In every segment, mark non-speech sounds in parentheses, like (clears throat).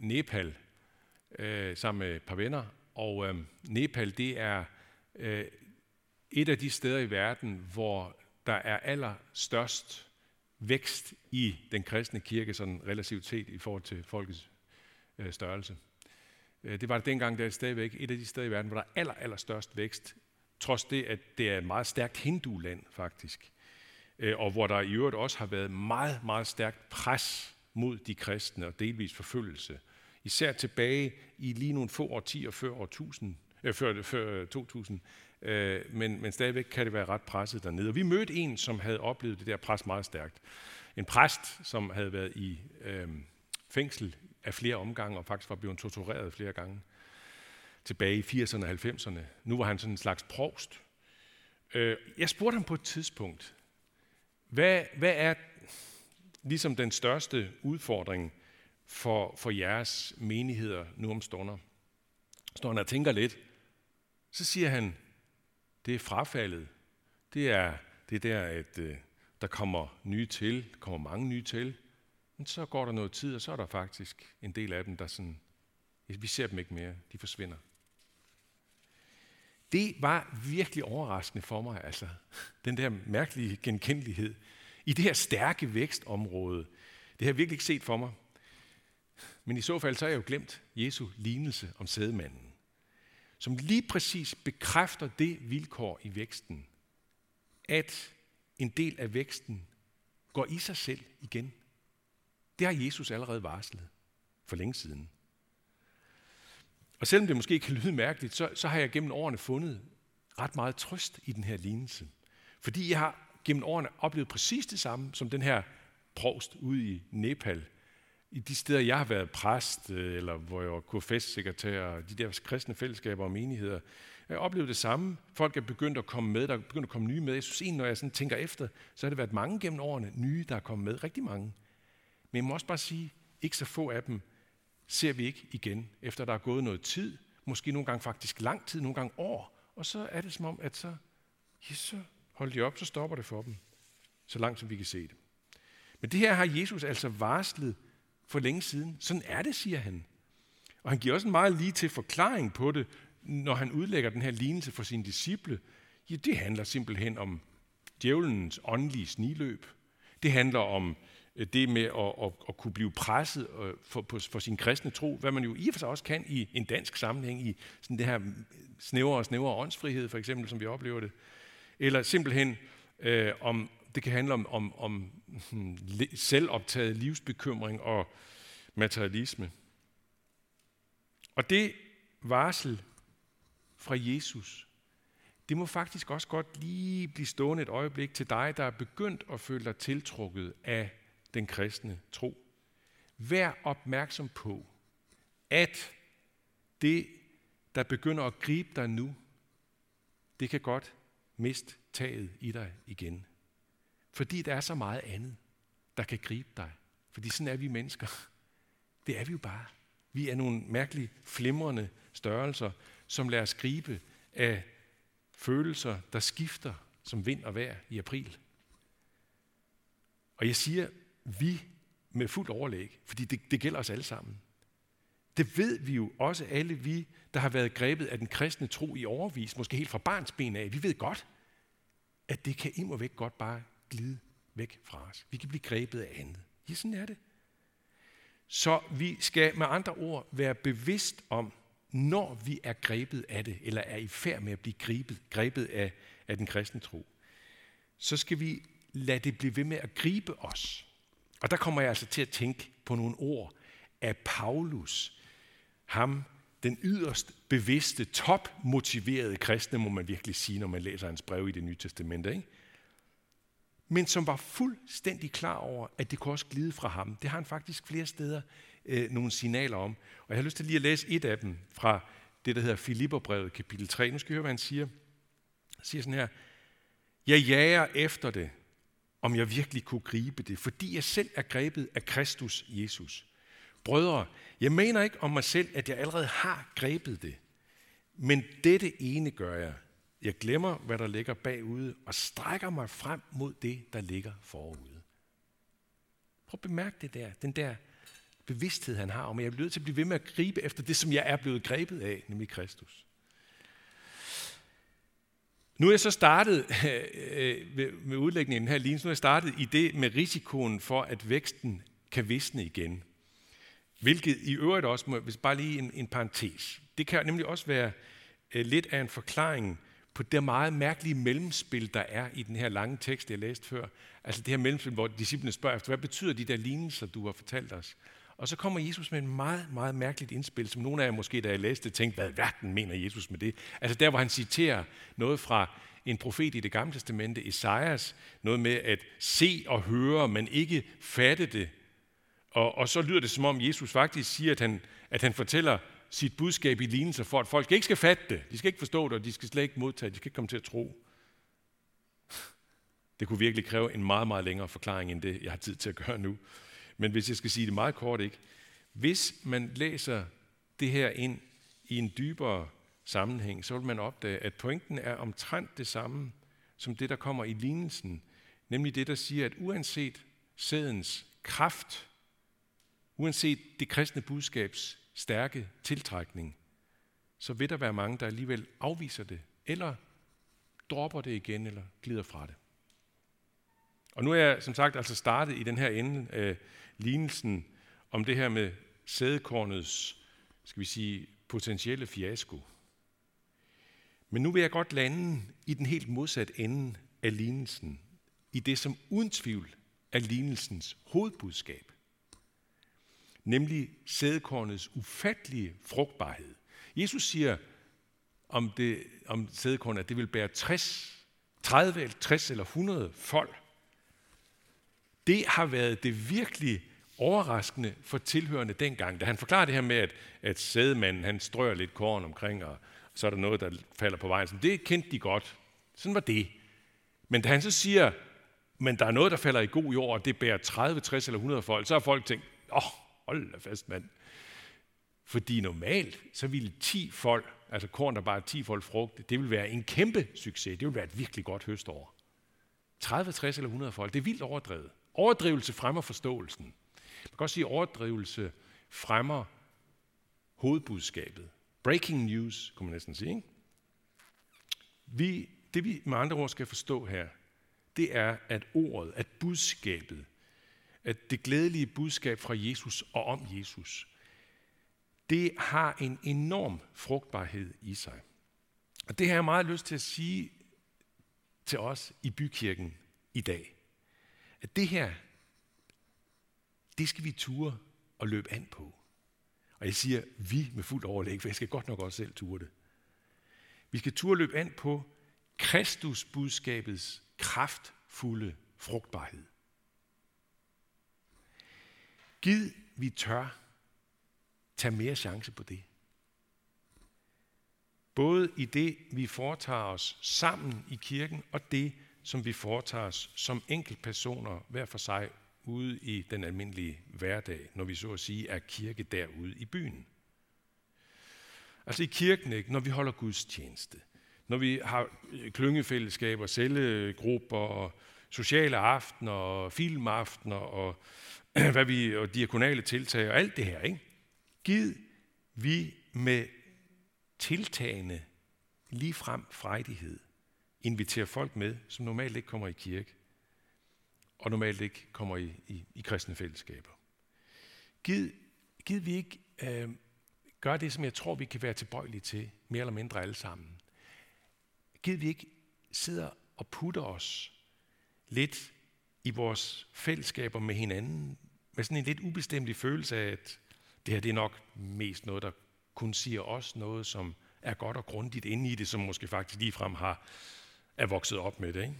Nepal øh, sammen med et par venner, og øh, Nepal det er øh, et af de steder i verden, hvor der er allerstørst vækst i den kristne kirke, sådan relativt set i forhold til folkets øh, størrelse. Øh, det var det dengang, der er stadigvæk et af de steder i verden, hvor der er aller, allerstørst vækst, trods det, at det er et meget stærkt hinduland faktisk, øh, og hvor der i øvrigt også har været meget, meget stærkt pres mod de kristne og delvis forfølgelse. Især tilbage i lige nogle få årtier før, år 1000, øh, før, før øh, 2000, øh, men, men stadigvæk kan det være ret presset dernede. Og vi mødte en, som havde oplevet det der pres meget stærkt. En præst, som havde været i øh, fængsel af flere omgange, og faktisk var blevet tortureret flere gange tilbage i 80'erne og 90'erne. Nu var han sådan en slags provst. Øh, jeg spurgte ham på et tidspunkt, hvad, hvad er ligesom den største udfordring for, for jeres menigheder nu om stunder? Står når og tænker lidt, så siger han, det er frafaldet. Det er det der, at øh, der kommer nye til, der kommer mange nye til. Men så går der noget tid, og så er der faktisk en del af dem, der sådan, vi ser dem ikke mere, de forsvinder. Det var virkelig overraskende for mig, altså. Den der mærkelige genkendelighed. I det her stærke vækstområde. Det har jeg virkelig ikke set for mig. Men i så fald så har jeg jo glemt Jesu lignelse om sædemanden, som lige præcis bekræfter det vilkår i væksten, at en del af væksten går i sig selv igen. Det har Jesus allerede varslet for længe siden. Og selvom det måske kan lyde mærkeligt, så, så har jeg gennem årene fundet ret meget trøst i den her lignelse. Fordi jeg har gennem årene oplevet præcis det samme som den her provst ude i Nepal. I de steder, jeg har været præst, øh, eller hvor jeg var KFS-sekretær, de der kristne fællesskaber og menigheder, jeg har oplevet det samme. Folk er begyndt at komme med, der er begyndt at komme nye med. Jeg synes egentlig, når jeg sådan tænker efter, så har det været mange gennem årene nye, der er kommet med. Rigtig mange. Men jeg må også bare sige, ikke så få af dem ser vi ikke igen, efter der er gået noget tid, måske nogle gange faktisk lang tid, nogle gange år, og så er det som om, at så, ja, så holde de op, så stopper det for dem, så langt som vi kan se det. Men det her har Jesus altså varslet for længe siden. Sådan er det, siger han. Og han giver også en meget lige til forklaring på det, når han udlægger den her lignelse for sine disciple. Ja, det handler simpelthen om djævelens åndelige sniløb. Det handler om øh, det med at, at, at kunne blive presset øh, for, for, for sin kristne tro, hvad man jo i og for sig også kan i en dansk sammenhæng, i sådan det her snævere og snævere åndsfrihed, for eksempel, som vi oplever det. Eller simpelthen øh, om, det kan handle om, om, om hmm, selvoptaget livsbekymring og materialisme. Og det varsel fra Jesus, det må faktisk også godt lige blive stående et øjeblik til dig, der er begyndt at føle dig tiltrukket af den kristne tro. Vær opmærksom på, at det, der begynder at gribe dig nu, det kan godt mist taget i dig igen. Fordi der er så meget andet, der kan gribe dig. Fordi sådan er vi mennesker. Det er vi jo bare. Vi er nogle mærkelige, flimrende størrelser, som lader os gribe af følelser, der skifter som vind og vejr i april. Og jeg siger, vi med fuld overlæg, fordi det, det gælder os alle sammen. Det ved vi jo også alle vi, der har været grebet af den kristne tro i overvis, måske helt fra barns ben af. Vi ved godt, at det kan imod væk godt bare glide væk fra os. Vi kan blive grebet af andet. Ja, sådan er det. Så vi skal med andre ord være bevidst om, når vi er grebet af det, eller er i færd med at blive grebet, grebet af, af den kristne tro, så skal vi lade det blive ved med at gribe os. Og der kommer jeg altså til at tænke på nogle ord af Paulus. Ham, den yderst bevidste, topmotiverede kristne, må man virkelig sige, når man læser hans brev i det nye testamente. Ikke? Men som var fuldstændig klar over, at det kunne også glide fra ham. Det har han faktisk flere steder øh, nogle signaler om. Og jeg har lyst til lige at læse et af dem fra det, der hedder Filipperbrevet, kapitel 3. Nu skal I høre, hvad han siger. Han siger sådan her. Jeg jager efter det, om jeg virkelig kunne gribe det, fordi jeg selv er grebet af Kristus Jesus. Brødre, jeg mener ikke om mig selv, at jeg allerede har grebet det. Men dette ene gør jeg. Jeg glemmer, hvad der ligger bagude, og strækker mig frem mod det, der ligger forude. Prøv at bemærke det der, den der bevidsthed, han har om, at jeg er nødt til at blive ved med at gribe efter det, som jeg er blevet grebet af, nemlig Kristus. Nu er jeg så startet (laughs) øh, med udlægningen her lige, nu er jeg startet i det med risikoen for, at væksten kan visne igen. Hvilket i øvrigt også, må, hvis bare lige en, en parentes, det kan nemlig også være øh, lidt af en forklaring på det meget mærkelige mellemspil, der er i den her lange tekst, jeg læste før. Altså det her mellemspil, hvor disciplene spørger efter, hvad betyder de der lignelser, du har fortalt os? Og så kommer Jesus med en meget, meget mærkeligt indspil, som nogle af jer måske, da jeg læste det, tænkte, hvad verden mener Jesus med det? Altså der, hvor han citerer noget fra en profet i det gamle testamente, Esajas, noget med at se og høre, men ikke fatte det. Og, og så lyder det, som om Jesus faktisk siger, at han, at han fortæller sit budskab i lignelser, for at folk ikke skal fatte det. De skal ikke forstå det, og de skal slet ikke modtage, de skal ikke komme til at tro. Det kunne virkelig kræve en meget, meget længere forklaring, end det, jeg har tid til at gøre nu. Men hvis jeg skal sige det meget kort, ikke? Hvis man læser det her ind i en dybere sammenhæng, så vil man opdage, at pointen er omtrent det samme som det, der kommer i lignelsen. Nemlig det, der siger, at uanset sædens kraft, uanset det kristne budskabs stærke tiltrækning, så vil der være mange, der alligevel afviser det, eller dropper det igen, eller glider fra det. Og nu er jeg som sagt altså startet i den her ende af lignelsen om det her med sædekornets, skal vi sige, potentielle fiasko. Men nu vil jeg godt lande i den helt modsatte ende af lignelsen, i det som uden tvivl er lignelsens hovedbudskab, nemlig sædekornets ufattelige frugtbarhed. Jesus siger om, det, om sædkorn, at det vil bære 60, 30, 60 eller 100 folk. Det har været det virkelig overraskende for tilhørende dengang, da han forklarer det her med, at, at sædemanden han strør lidt korn omkring, og så er der noget, der falder på vejen. Så det kendte de godt. Sådan var det. Men da han så siger, men der er noget, der falder i god jord, og det bærer 30, 60 eller 100 folk, så har folk tænkt, åh, oh, hold da fast, mand. Fordi normalt, så ville 10 folk, altså korn, der bare er 10 folk frugt, det vil være en kæmpe succes. Det vil være et virkelig godt høstår. 30, 60 eller 100 folk, det er vildt overdrevet. Overdrivelse fremmer forståelsen. Man kan også sige, at overdrivelse fremmer hovedbudskabet. Breaking news, kunne man næsten sige. Ikke? Vi, det vi med andre ord skal forstå her, det er, at ordet, at budskabet, at det glædelige budskab fra Jesus og om Jesus, det har en enorm frugtbarhed i sig. Og det har jeg meget lyst til at sige til os i bykirken i dag. At det her, det skal vi ture og løbe an på. Og jeg siger vi med fuldt overlæg, for jeg skal godt nok også selv ture det. Vi skal ture løbe an på Kristus budskabets kraftfulde frugtbarhed. Gid vi tør tage mere chance på det. Både i det, vi foretager os sammen i kirken, og det, som vi foretager os som enkeltpersoner hver for sig ude i den almindelige hverdag, når vi så at sige er kirke derude i byen. Altså i kirken, ikke? når vi holder gudstjeneste, når vi har øh, klyngefællesskaber, cellegrupper, og sociale aftener, og filmaftener, og, (clears throat) hvad vi, og diakonale tiltag, og alt det her. Ikke? Gid vi med tiltagende, ligefrem frejdighed, inviterer folk med, som normalt ikke kommer i kirke, og normalt ikke kommer i, i, i kristne fællesskaber. Gid, gid vi ikke øh, gøre det, som jeg tror, vi kan være tilbøjelige til, mere eller mindre alle sammen. Gid vi ikke sidder og putter os lidt i vores fællesskaber med hinanden, med sådan en lidt ubestemmelig følelse af, at det her det er nok mest noget, der kun siger os noget, som er godt og grundigt inde i det, som måske faktisk ligefrem har, er vokset op med det. Ikke?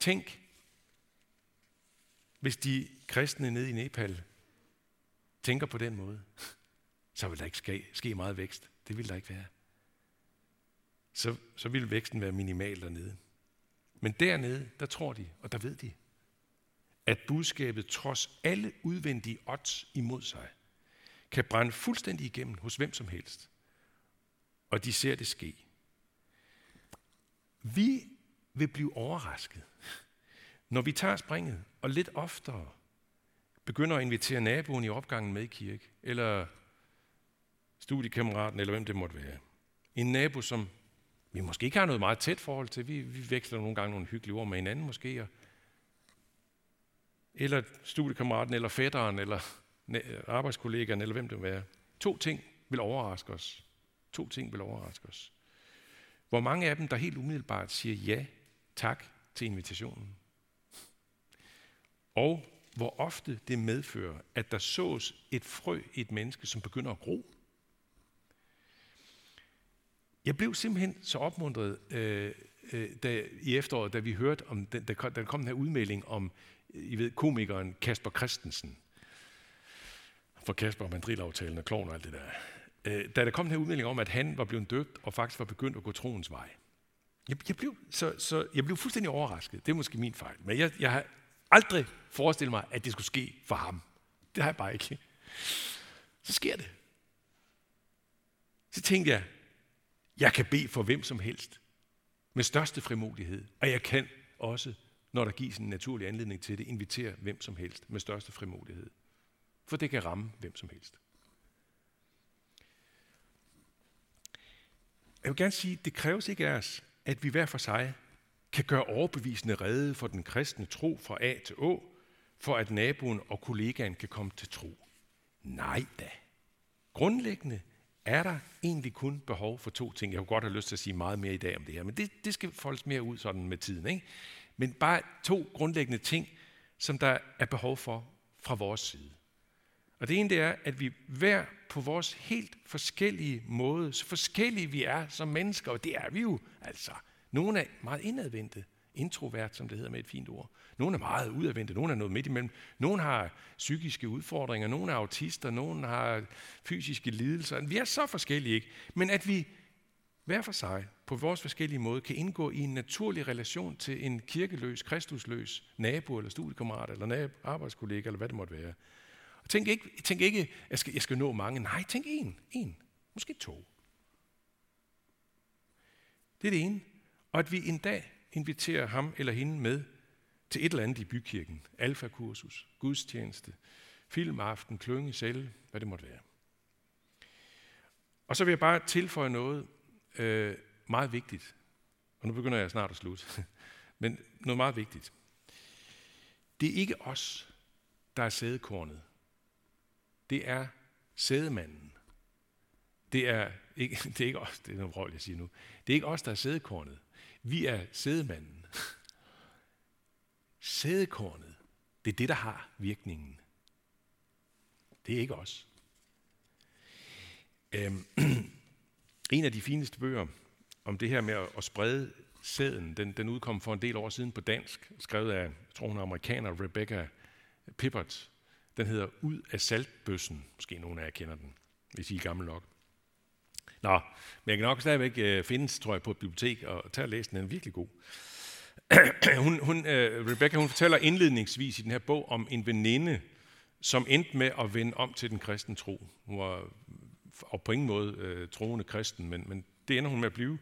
Tænk, hvis de kristne nede i Nepal tænker på den måde, så vil der ikke ske, ske meget vækst. Det vil der ikke være. Så, så vil væksten være minimal dernede. Men dernede, der tror de, og der ved de, at budskabet trods alle udvendige odds imod sig, kan brænde fuldstændig igennem hos hvem som helst. Og de ser det ske. Vi vil blive overrasket, når vi tager springet og lidt oftere begynder at invitere naboen i opgangen med i kirke, eller studiekammeraten, eller hvem det måtte være. En nabo, som vi måske ikke har noget meget tæt forhold til. Vi, vi veksler nogle gange nogle hyggelige ord med hinanden måske. Eller studiekammeraten, eller fætteren, eller arbejdskollegaen, eller hvem det må være. To ting vil overraske os. To ting vil overraske os. Hvor mange af dem, der helt umiddelbart siger ja, tak til invitationen. Og hvor ofte det medfører, at der sås et frø i et menneske, som begynder at gro. Jeg blev simpelthen så opmuntret øh, øh, da, i efteråret, da vi hørte om, den, der, kom, der kom den her udmelding om, I ved, komikeren Kasper Christensen. For Kasper og mandrilaftalen og klovn og alt det der. Øh, da der kom den her udmelding om, at han var blevet døbt og faktisk var begyndt at gå troens vej. Jeg, jeg, blev, så, så, jeg blev fuldstændig overrasket. Det er måske min fejl. Men jeg, jeg har aldrig forestillet mig, at det skulle ske for ham. Det har jeg bare ikke. Så sker det. Så tænkte jeg, jeg kan bede for hvem som helst. Med største frimodighed. Og jeg kan også, når der gives en naturlig anledning til det, invitere hvem som helst med største frimodighed. For det kan ramme hvem som helst. Jeg vil gerne sige, det kræves ikke af os, at vi hver for sig kan gøre overbevisende rede for den kristne tro fra A til Å, for at naboen og kollegaen kan komme til tro. Nej da. Grundlæggende er der egentlig kun behov for to ting. Jeg kunne godt have lyst til at sige meget mere i dag om det her, men det, det skal foldes mere ud sådan med tiden. Ikke? Men bare to grundlæggende ting, som der er behov for fra vores side. Og det ene det er, at vi hver på vores helt forskellige måde, så forskellige vi er som mennesker, og det er vi jo altså. Nogle er meget indadvendte, introvert, som det hedder med et fint ord. Nogle er meget udadvendte, nogle er noget midt imellem. Nogle har psykiske udfordringer, nogle er autister, nogle har fysiske lidelser. Vi er så forskellige, ikke? Men at vi hver for sig, på vores forskellige måde, kan indgå i en naturlig relation til en kirkeløs, kristusløs nabo eller studiekammerat eller nabo, arbejdskollega eller hvad det måtte være. Og tænk ikke, tænk ikke jeg, skal, jeg skal nå mange. Nej, tænk en, en, måske to. Det er det ene. Og at vi en dag inviterer ham eller hende med til et eller andet i bykirken. Alfa-kursus, gudstjeneste, filmaften, klønge, selv, hvad det måtte være. Og så vil jeg bare tilføje noget øh, meget vigtigt. Og nu begynder jeg snart at slutte. (laughs) Men noget meget vigtigt. Det er ikke os, der er sædekornet. Det er sædemanden. Det er ikke, (laughs) det er ikke os, det er noget rolle, jeg siger nu. Det er ikke os, der er sædekornet. Vi er sædemanden. Sædekornet, det er det, der har virkningen. Det er ikke os. Øhm, (clears throat) en af de fineste bøger om det her med at sprede sæden, den, den udkom for en del år siden på dansk, skrevet af, jeg tror hun er amerikaner, Rebecca Pippert. Den hedder Ud af saltbøssen. Måske nogen af jer kender den, hvis I er gammel nok. Nå, men jeg kan nok stadigvæk øh, findes, tror jeg, på et bibliotek, og tage og læse den. Den er virkelig god. (clears throat) hun, hun, øh, Rebecca hun fortæller indledningsvis i den her bog om en veninde, som endte med at vende om til den kristne tro. Hun var og på ingen måde øh, troende kristen, men, men det ender hun med at blive.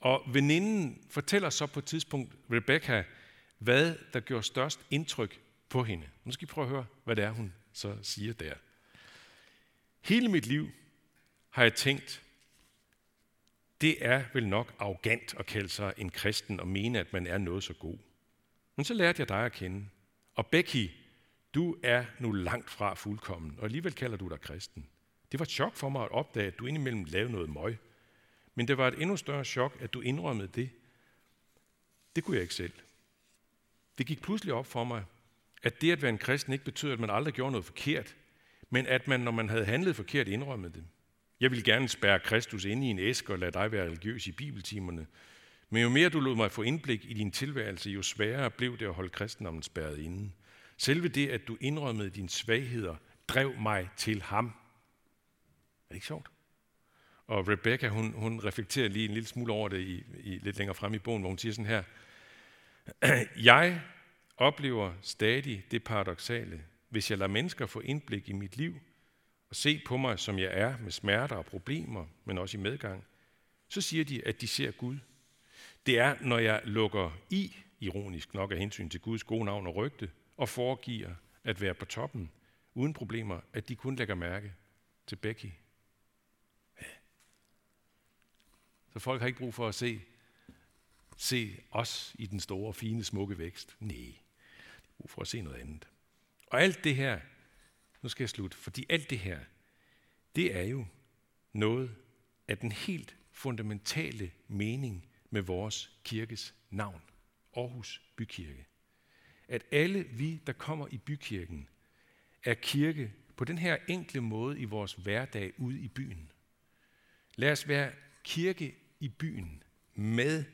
Og veninden fortæller så på et tidspunkt Rebecca, hvad der gjorde størst indtryk på hende. Nu skal I prøve at høre, hvad det er, hun så siger der. Hele mit liv har jeg tænkt, det er vel nok arrogant at kalde sig en kristen og mene, at man er noget så god. Men så lærte jeg dig at kende. Og Becky, du er nu langt fra fuldkommen, og alligevel kalder du dig kristen. Det var et chok for mig at opdage, at du indimellem lavede noget møg. Men det var et endnu større chok, at du indrømmede det. Det kunne jeg ikke selv. Det gik pludselig op for mig, at det at være en kristen ikke betød, at man aldrig gjorde noget forkert, men at man, når man havde handlet forkert, indrømmede det. Jeg vil gerne spærre Kristus ind i en æske og lade dig være religiøs i bibeltimerne. Men jo mere du lod mig få indblik i din tilværelse, jo sværere blev det at holde kristendommen spærret inde. Selve det, at du indrømmede dine svagheder, drev mig til ham. Er det ikke sjovt? Og Rebecca, hun, hun reflekterer lige en lille smule over det i, i, lidt længere frem i bogen, hvor hun siger sådan her. (clears throat) Jeg oplever stadig det paradoxale. Hvis jeg lader mennesker få indblik i mit liv, og se på mig, som jeg er, med smerter og problemer, men også i medgang, så siger de, at de ser Gud. Det er, når jeg lukker i, ironisk nok af hensyn til Guds gode navn og rygte, og foregiver, at være på toppen, uden problemer, at de kun lægger mærke til Becky. Ja. Så folk har ikke brug for at se, se os i den store, fine, smukke vækst. Nej, de har brug for at se noget andet. Og alt det her, nu skal jeg slutte, fordi alt det her, det er jo noget af den helt fundamentale mening med vores kirkes navn, Aarhus Bykirke. At alle vi, der kommer i bykirken, er kirke på den her enkle måde i vores hverdag ude i byen. Lad os være kirke i byen med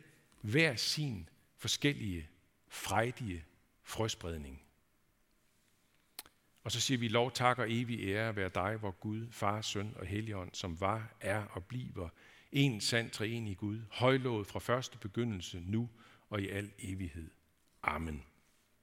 hver sin forskellige, frejdige frøspredning. Og så siger vi lov, tak og evig ære være dig, hvor Gud, Far, Søn og Helligånd, som var, er og bliver en sand i Gud, højlået fra første begyndelse, nu og i al evighed. Amen.